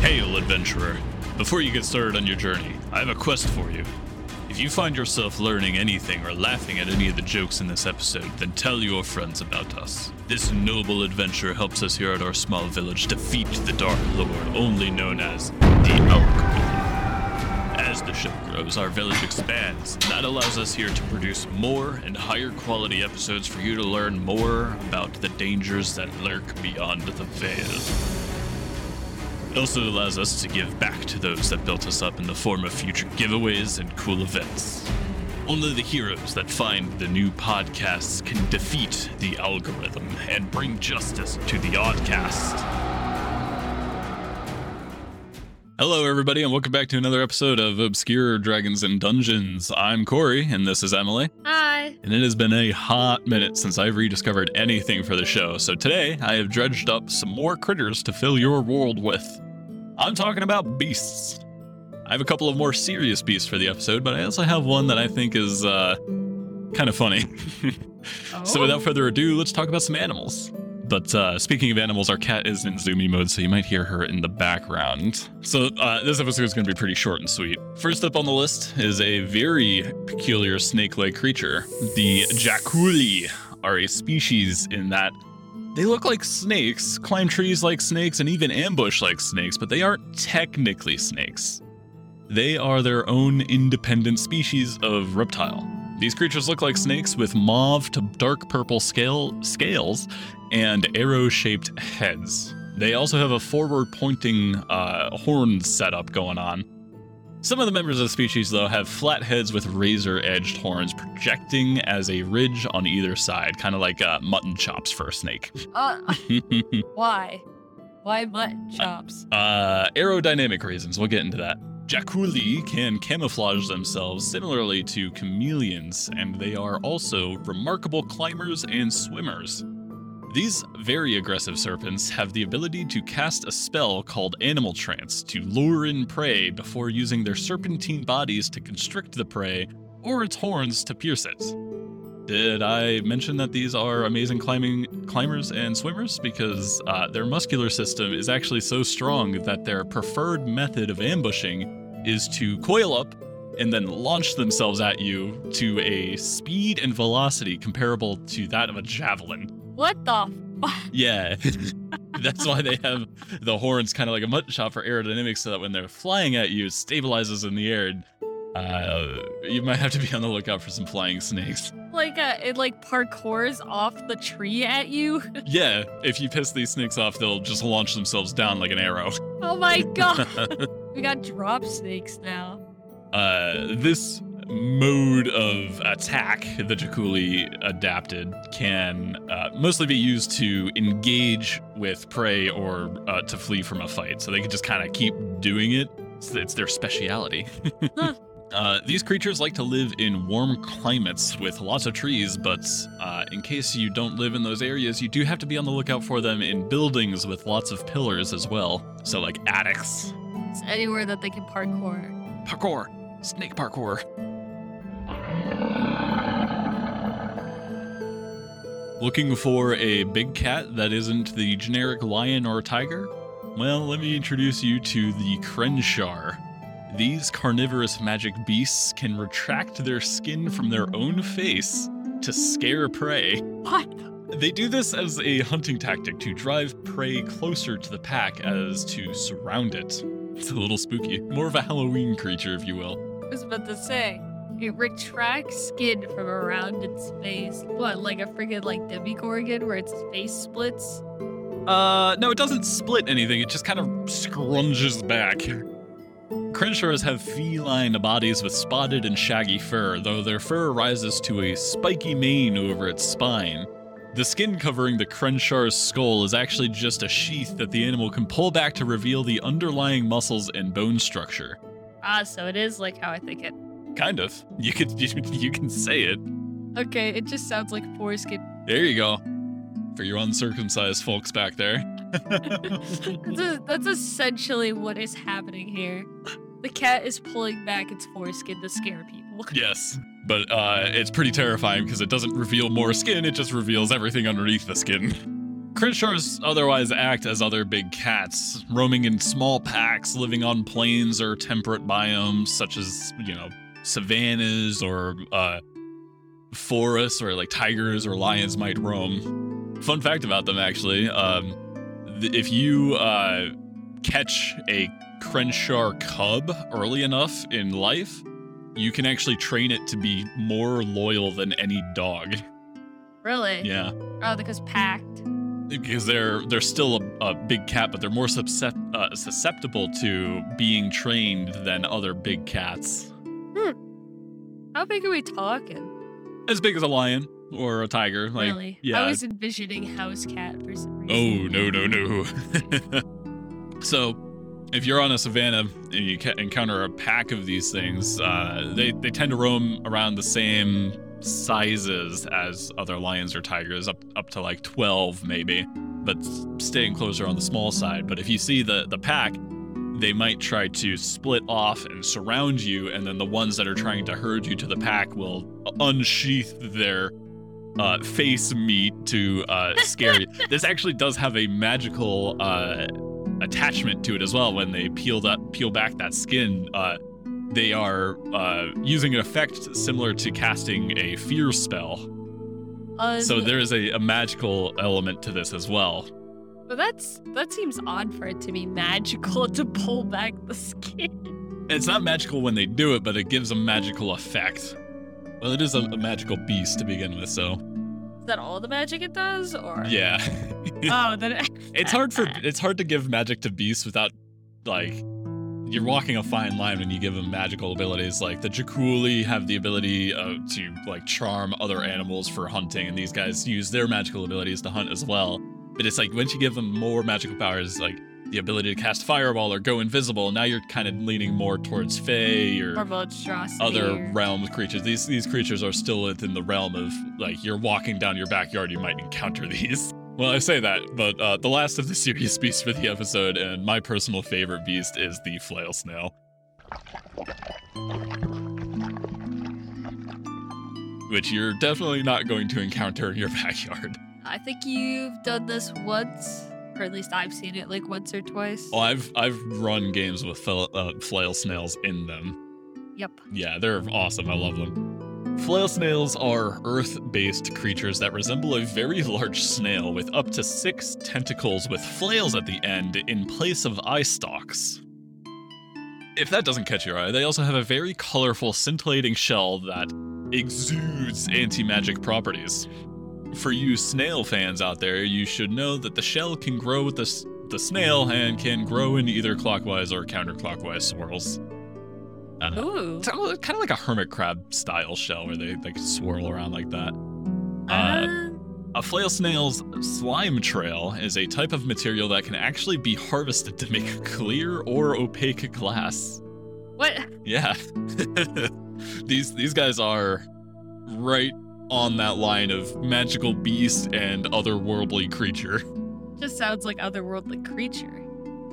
Hail, adventurer. Before you get started on your journey, I have a quest for you. If you find yourself learning anything or laughing at any of the jokes in this episode, then tell your friends about us. This noble adventure helps us here at our small village defeat the Dark Lord, only known as the Algorithm. As the show grows, our village expands. and That allows us here to produce more and higher quality episodes for you to learn more about the dangers that lurk beyond the veil. It also allows us to give back to those that built us up in the form of future giveaways and cool events. Only the heroes that find the new podcasts can defeat the algorithm and bring justice to the oddcast. Hello, everybody, and welcome back to another episode of Obscure Dragons and Dungeons. I'm Corey, and this is Emily. Hi. And it has been a hot minute since I've rediscovered anything for the show, so today I have dredged up some more critters to fill your world with. I'm talking about beasts. I have a couple of more serious beasts for the episode, but I also have one that I think is uh, kind of funny. So without further ado, let's talk about some animals. But uh, speaking of animals, our cat is in zoomy mode, so you might hear her in the background. So uh, this episode is going to be pretty short and sweet. First up on the list is a very peculiar snake-like creature. The Jaculi are a species in that they look like snakes, climb trees like snakes, and even ambush like snakes, but they aren't technically snakes. They are their own independent species of reptile. These creatures look like snakes with mauve to dark purple scale scales and arrow-shaped heads. They also have a forward-pointing uh, horn setup going on. Some of the members of the species, though, have flat heads with razor-edged horns projecting as a ridge on either side, kind of like uh, mutton chops for a snake. Uh, why? Why mutton chops? Uh, aerodynamic reasons. We'll get into that. Jaculi can camouflage themselves similarly to chameleons, and they are also remarkable climbers and swimmers. These very aggressive serpents have the ability to cast a spell called Animal Trance to lure in prey before using their serpentine bodies to constrict the prey or its horns to pierce it. Did I mention that these are amazing climbing climbers and swimmers? Because uh, their muscular system is actually so strong that their preferred method of ambushing is to coil up and then launch themselves at you to a speed and velocity comparable to that of a javelin. What the? F- Yeah. That's why they have the horns kind of like a mutton chop for aerodynamics so that when they're flying at you, it stabilizes in the air. And, uh, you might have to be on the lookout for some flying snakes. like uh, it like parkours off the tree at you? Yeah, if you piss these snakes off, they'll just launch themselves down like an arrow. Oh my god. we got drop snakes now. uh, this mode of attack the Jaculi adapted can uh, mostly be used to engage with prey or uh, to flee from a fight. So they can just kind of keep doing it. It's, it's their speciality. Huh. Uh, these creatures like to live in warm climates with lots of trees, but uh, in case you don't live in those areas, you do have to be on the lookout for them in buildings with lots of pillars as well. So, like attics. It's anywhere that they can parkour. Parkour! Snake parkour! Looking for a big cat that isn't the generic lion or tiger? Well, let me introduce you to the Krenshar. These carnivorous magic beasts can retract their skin from their own face to scare prey. What? They do this as a hunting tactic to drive prey closer to the pack as to surround it. It's a little spooky. More of a Halloween creature, if you will. I was about to say. It retracts skin from around its face. What, like a freaking like Demogorgon where its face splits? Uh, no, it doesn't split anything. It just kind of scrunches back. Krenshars have feline bodies with spotted and shaggy fur, though their fur rises to a spiky mane over its spine. The skin covering the Krenshar's skull is actually just a sheath that the animal can pull back to reveal the underlying muscles and bone structure. Ah, so it is like how I think it. Kind of. You could you, you can say it. Okay, it just sounds like foreskin. There you go. For your uncircumcised folks back there. that's, a, that's essentially what is happening here. The cat is pulling back its foreskin to scare people. Yes, but uh, it's pretty terrifying because it doesn't reveal more skin; it just reveals everything underneath the skin. Krenshars otherwise act as other big cats, roaming in small packs, living on plains or temperate biomes such as, you know, savannas or uh, forests where like tigers or lions might roam. Fun fact about them, actually, um, th- if you uh, catch a Krenshar cub early enough in life, you can actually train it to be more loyal than any dog. Really? Yeah, Oh, because packed. because they're they're still a, a big cat, but they're more suscept- uh, susceptible to being trained than other big cats. How big are we talking? As big as a lion or a tiger. Like, really? yeah. I was envisioning house cat for some reason. Oh no no no! so, if you're on a savannah and you encounter a pack of these things, uh, they they tend to roam around the same sizes as other lions or tigers, up up to like 12 maybe, but staying closer on the small side. But if you see the the pack, they might try to split off and surround you, and then the ones that are trying to herd you to the pack will unsheath their uh, face meat to uh, scare you. This actually does have a magical uh, attachment to it as well. When they peel that peel back that skin, uh, they are uh, using an effect similar to casting a fear spell. Uh, So there is a, a magical element to this as well. But that's that seems odd for it to be magical to pull back the skin. It's not magical when they do it, but it gives a magical effect. Well, it is a, a magical beast to begin with, so Is that all the magic it does, or yeah. Oh, then it, it's hard for it's hard to give magic to beasts without like you're walking a fine line when you give them magical abilities like the Jaculi have the ability uh, to like charm other animals for hunting and these guys use their magical abilities to hunt as well but it's like once you give them more magical powers like the ability to cast fireball or go invisible now you're kind of leaning more towards Fae or or other or- realms creatures. These these creatures are still within the realm of like you're walking down your backyard you might encounter these. Well i say that but uh, the last of the serious beasts for the episode and my personal favorite beast is the flail snail. Which you're definitely not going to encounter in your backyard I think you've done this once, or at least I've seen it like once or twice. well i've i've run games with uh, flail snails in them Yep. Yeah, they're awesome. I love them. Flail snails are earth based creatures that resemble a very large snail with up to six tentacles with flails at the end in place of eye stalks. If that doesn't catch your eye, they also have a very colorful, scintillating shell that exudes anti magic properties. For you snail fans out there, you should know that the shell can grow with the, s- the snail and can grow in either clockwise or counterclockwise swirls. Ooh. it's kind of like a hermit crab style shell where they like swirl around like that. Uh, Uh, a flail snail's slime trail is a type of material that can actually be harvested to make clear or opaque glass. what? Yeah. these these guys are right on that line of magical beast and otherworldly creature. Just sounds like otherworldly creature.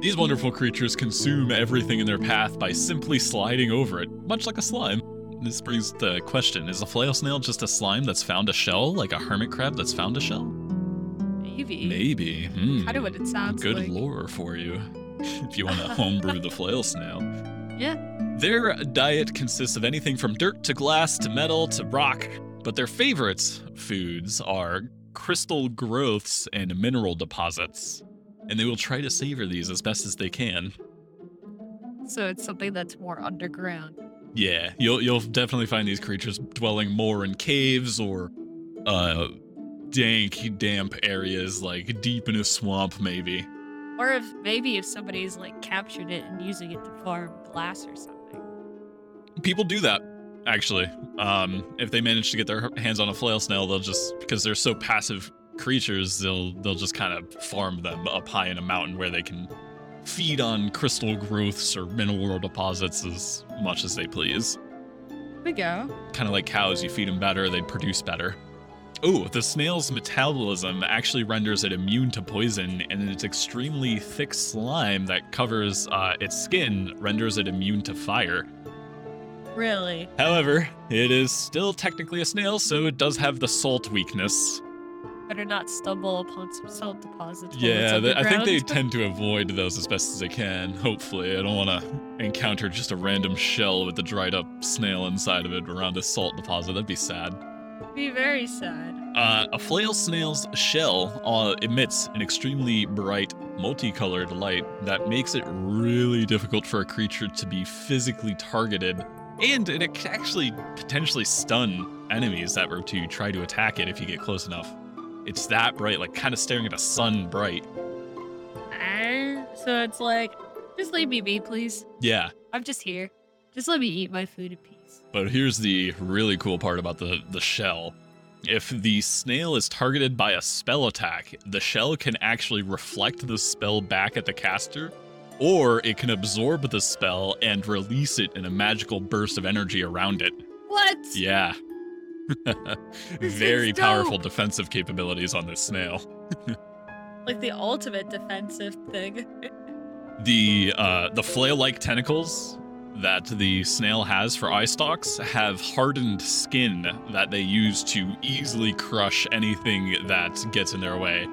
These wonderful creatures consume everything in their path by simply sliding over it, much like a slime. This brings the question Is a flail snail just a slime that's found a shell, like a hermit crab that's found a shell? Maybe. Maybe. Hmm. Kind of what it sounds Good like. lore for you, if you want to homebrew the flail snail. Yeah. Their diet consists of anything from dirt to glass to metal to rock, but their favorites foods are crystal growths and mineral deposits. And they will try to savor these as best as they can. So it's something that's more underground. Yeah, you'll you'll definitely find these creatures dwelling more in caves or uh dank, damp areas like deep in a swamp maybe. Or if maybe if somebody's like captured it and using it to farm glass or something. People do that actually. Um if they manage to get their hands on a flail snail, they'll just because they're so passive creatures, they'll they'll just kind of farm them up high in a mountain where they can feed on crystal growths or mineral deposits as much as they please. We go. kind of like cows, you feed them better, they produce better. Oh, the snail's metabolism actually renders it immune to poison, and its extremely thick slime that covers uh, its skin renders it immune to fire. Really? However, it is still technically a snail, so it does have the salt weakness. Better not stumble upon some salt deposits. Yeah, they, I think they tend to avoid those as best as they can. Hopefully, I don't want to encounter just a random shell with a dried up snail inside of it around a salt deposit. That'd be sad. be very sad. Uh, a flail snail's shell uh, emits an extremely bright, multicolored light that makes it really difficult for a creature to be physically targeted, and it can actually potentially stun enemies that were to try to attack it if you get close enough. It's that bright, like kind of staring at a sun bright. Ah, so it's like, just leave me be, please. Yeah, I'm just here. Just let me eat my food in peace. But here's the really cool part about the, the shell. If the snail is targeted by a spell attack, the shell can actually reflect the spell back at the caster, or it can absorb the spell and release it in a magical burst of energy around it. What? Yeah. Very powerful defensive capabilities on this snail. Like the ultimate defensive thing. The uh, the flail-like tentacles that the snail has for eye stalks have hardened skin that they use to easily crush anything that gets in their way.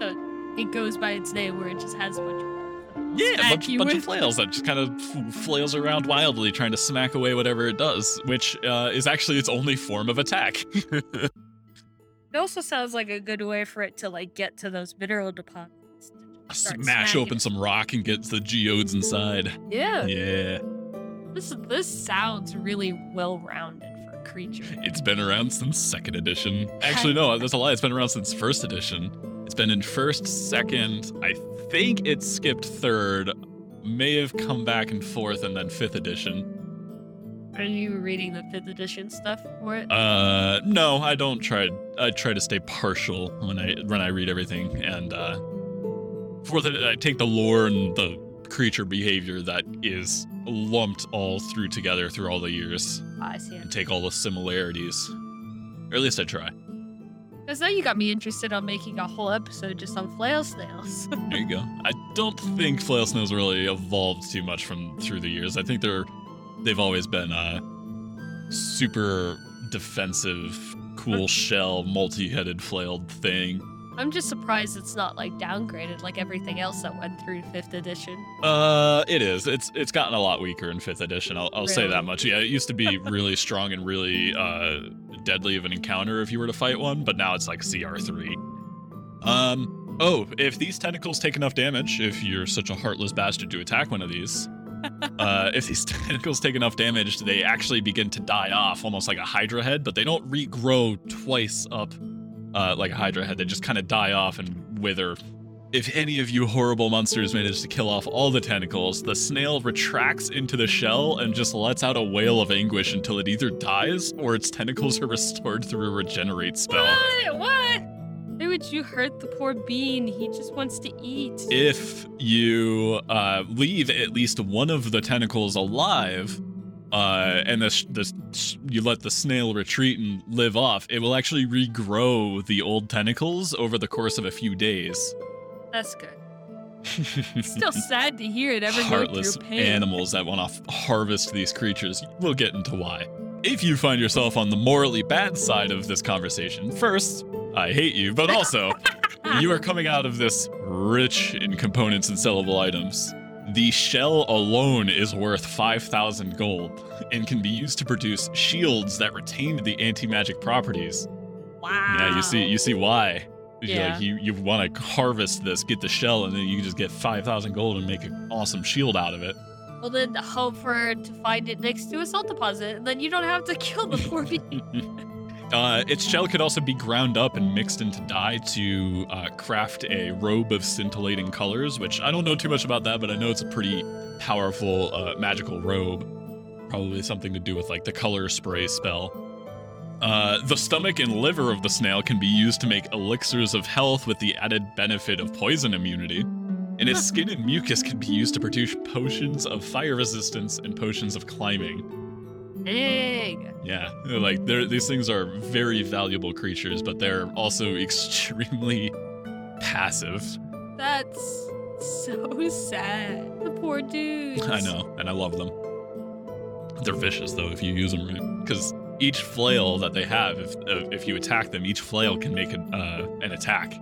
So it goes by its name where it just has a bunch of Yeah, a smack bunch, you bunch of flails that just kind of f- flails around wildly, trying to smack away whatever it does, which uh, is actually its only form of attack. It also sounds like a good way for it to like get to those mineral deposits. Smash smacking open it. some rock and get the geodes inside. Yeah. Yeah, This this sounds really well rounded for a creature. it's been around since second edition. Actually, no, that's a lie. It's been around since first edition. It's been in first, second. I think it skipped third. May have come back in fourth and then fifth edition. Are you reading the fifth edition stuff for it? Uh, no, I don't try. I try to stay partial when I when I read everything, and uh, for the I take the lore and the creature behavior that is lumped all through together through all the years, I see. and take all the similarities. Or at least I try. Because now you got me interested on making a whole episode just on flail snails. There you go. I don't think flail snails really evolved too much from through the years. I think they're they've always been uh super defensive, cool shell, multi-headed flailed thing. I'm just surprised it's not like downgraded like everything else that went through fifth edition. Uh, it is. It's it's gotten a lot weaker in fifth edition. I'll, I'll say that much. Yeah, it used to be really strong and really uh deadly of an encounter if you were to fight one, but now it's like CR three. Um. Oh, if these tentacles take enough damage, if you're such a heartless bastard to attack one of these, uh, if these tentacles take enough damage, they actually begin to die off, almost like a Hydra head, but they don't regrow twice up uh, like a Hydra head. They just kind of die off and wither. If any of you horrible monsters manage to kill off all the tentacles, the snail retracts into the shell and just lets out a wail of anguish until it either dies or its tentacles are restored through a regenerate spell. What? What? Why would you hurt the poor bean? He just wants to eat. If you uh, leave at least one of the tentacles alive, uh, and the, sh- the you let the snail retreat and live off, it will actually regrow the old tentacles over the course of a few days. That's good. Still sad to hear it ever Heartless animals that want to harvest these creatures. We'll get into why. If you find yourself on the morally bad side of this conversation, first, I hate you, but also, you are coming out of this rich in components and sellable items. The shell alone is worth 5,000 gold and can be used to produce shields that retain the anti-magic properties. Wow. Yeah, you see you see why. You, Yeah. like, you you want to harvest this, get the shell, and then you can just get 5,000 gold and make an awesome shield out of it. Well, then hope for to find it next to a salt deposit, and then you don't have to kill the poor bean. Uh, its shell could also be ground up and mixed into dye to uh, craft a robe of scintillating colors, which I don't know too much about that, but I know it's a pretty powerful uh, magical robe. Probably something to do with like the color spray spell. Uh, the stomach and liver of the snail can be used to make elixirs of health with the added benefit of poison immunity. And its skin and mucus can be used to produce potions of fire resistance and potions of climbing. Yeah, like they're, these things are very valuable creatures, but they're also extremely passive. That's so sad. The poor dudes. I know, and I love them. They're vicious though if you use them right, because each flail that they have, if uh, if you attack them, each flail can make an, uh, an attack.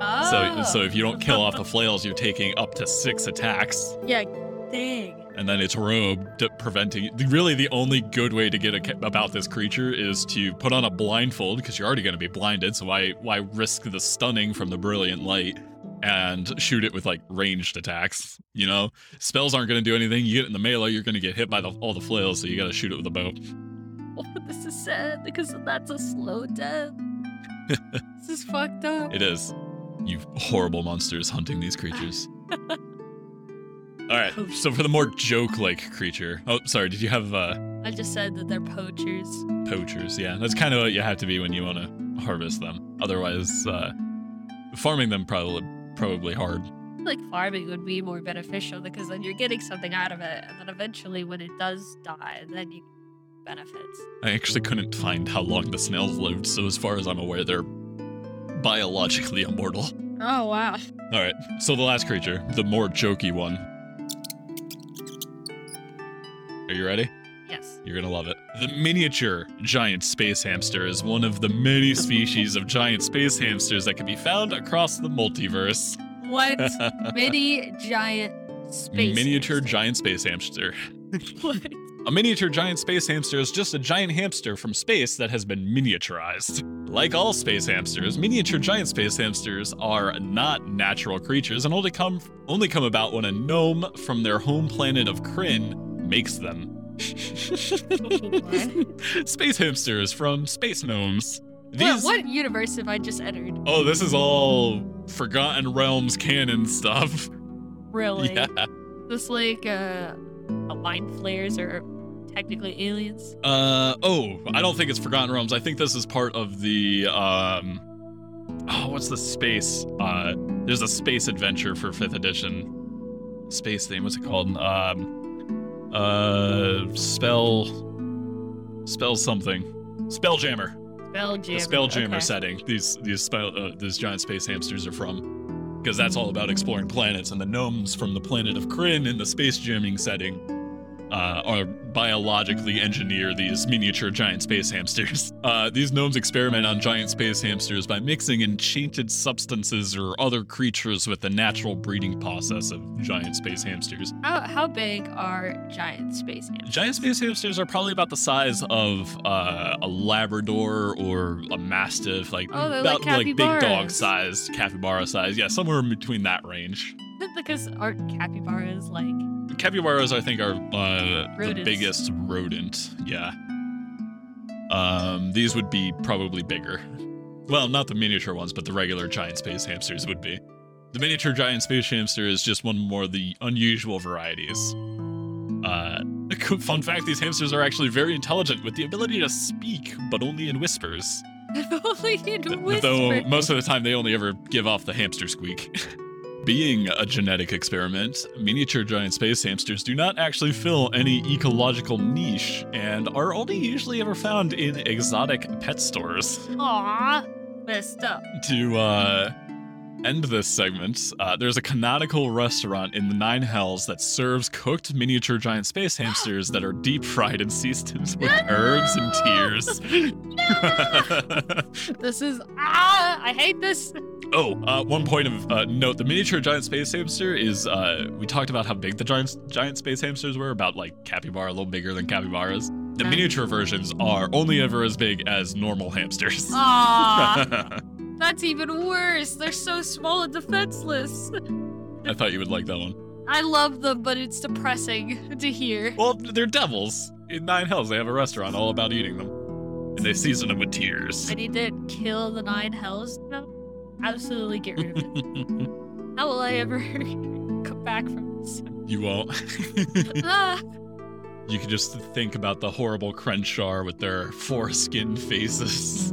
Oh. So so if you don't kill off the flails, you're taking up to six attacks, yeah, dang. and then it's robed, preventing. Really, the only good way to get a, about this creature is to put on a blindfold because you're already going to be blinded. So why why risk the stunning from the brilliant light? And shoot it with like ranged attacks. You know, spells aren't going to do anything. You get in the melee, you're going to get hit by the, all the flails. So you got to shoot it with a bow. This is sad because that's a slow death. this is fucked up. It is. You horrible monsters hunting these creatures. All right. So for the more joke-like creature. Oh, sorry. Did you have uh, I just said that they're poachers. poachers? Yeah, that's kind of what you have to be when you want to harvest them. Otherwise, uh, farming them probably probably hard. Like farming would be more beneficial because then you're getting something out of it, and then eventually, when it does die, then you benefits. I actually couldn't find how long the snails lived, so as far as I'm aware, they're biologically immortal. Oh wow! All right. So the last creature, the more jokey one. Are you ready? Yes. You're gonna love it. The miniature giant space hamster is one of the many species of giant space hamsters that can be found across the multiverse. What? Mini giant space. miniature hamster. giant space hamster. What? A miniature giant space hamster is just a giant hamster from space that has been miniaturized. Like all space hamsters, miniature giant space hamsters are not natural creatures and only come only come about when a gnome from their home planet of Krynn makes them. space hamsters from space gnomes. What, These what universe have I just entered? Oh, this is all Forgotten Realms canon stuff. Really? Yeah. This like uh, a mind flayers or technically aliens? Uh oh, I don't think it's Forgotten Realms. I think this is part of the um Oh, what's the space? Uh there's a space adventure for 5th edition. Space theme, what's it called? Um uh spell spell something. Spelljammer. Spelljammer. The Spelljammer okay. setting. These these spell uh, these giant space hamsters are from because that's all about exploring planets and the gnomes from the planet of Krynn in the space jamming setting uh, are biologically engineer these miniature giant space hamsters. Uh, these gnomes experiment on giant space hamsters by mixing enchanted substances or other creatures with the natural breeding process of giant space hamsters. How, how big are giant space hamsters? Giant space hamsters are probably about the size of uh, a Labrador or a Mastiff, like Oh, about like big dog size, capybara size. Yeah, somewhere in between that range. because aren't capybaras like Capybaras, I think, are uh, the biggest rodent. Yeah. Um, these would be probably bigger. Well, not the miniature ones, but the regular giant space hamsters would be. The miniature giant space hamster is just one more of the unusual varieties. Uh, fun fact: these hamsters are actually very intelligent, with the ability to speak, but only in whispers. only in whispers. Though most of the time they only ever give off the hamster squeak. Being a genetic experiment, miniature giant space hamsters do not actually fill any ecological niche and are only usually ever found in exotic pet stores. Aw, messed up. To uh, end this segment, uh, there's a canonical restaurant in the Nine Hells that serves cooked miniature giant space hamsters that are deep fried and seasoned with herbs and tears. This is ah, I hate this. Oh, uh, one point of uh, note: the miniature giant space hamster is. Uh, we talked about how big the giant giant space hamsters were, about like capybara, a little bigger than capybaras. The miniature versions are only ever as big as normal hamsters. Ah, that's even worse. They're so small and defenseless. I thought you would like that one. I love them, but it's depressing to hear. Well, they're devils. In Nine Hells, they have a restaurant all about eating them, and they season them with tears. I need to kill the nine hells. No, absolutely get rid of it. How will I ever come back from this? you won't. ah, you can just think about the horrible Krenshar with their foreskin faces.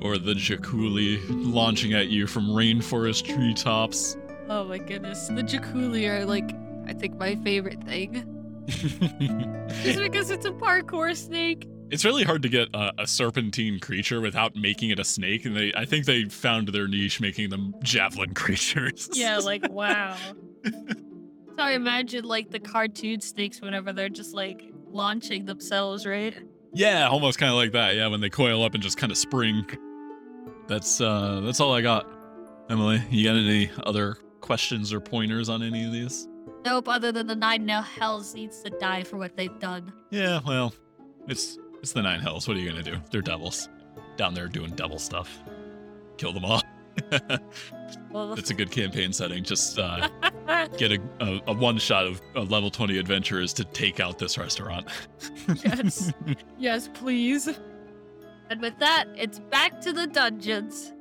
Or the Jaculi launching at you from rainforest treetops. oh my goodness, the Jaculi are like, I think my favorite thing. Just because it's a parkour snake. It's really hard to get a, a serpentine creature without making it a snake, and they I think they found their niche making them javelin creatures. Yeah, like wow. so I imagine like the cartoon snakes whenever they're just like launching themselves, right? Yeah, almost kind of like that. Yeah, when they coil up and just kind of spring. That's uh that's all I got. Emily, you got any other questions or pointers on any of these? Nope, other than the nine no hells needs to die for what they've done. Yeah, well, it's it's the nine hells. What are you gonna do? They're devils. Down there doing devil stuff. Kill them all. Well, It's a good campaign setting. Just uh, get a, a, a one shot of, of level 20 adventurers to take out this restaurant. yes. yes, please. And with that, it's back to the dungeons.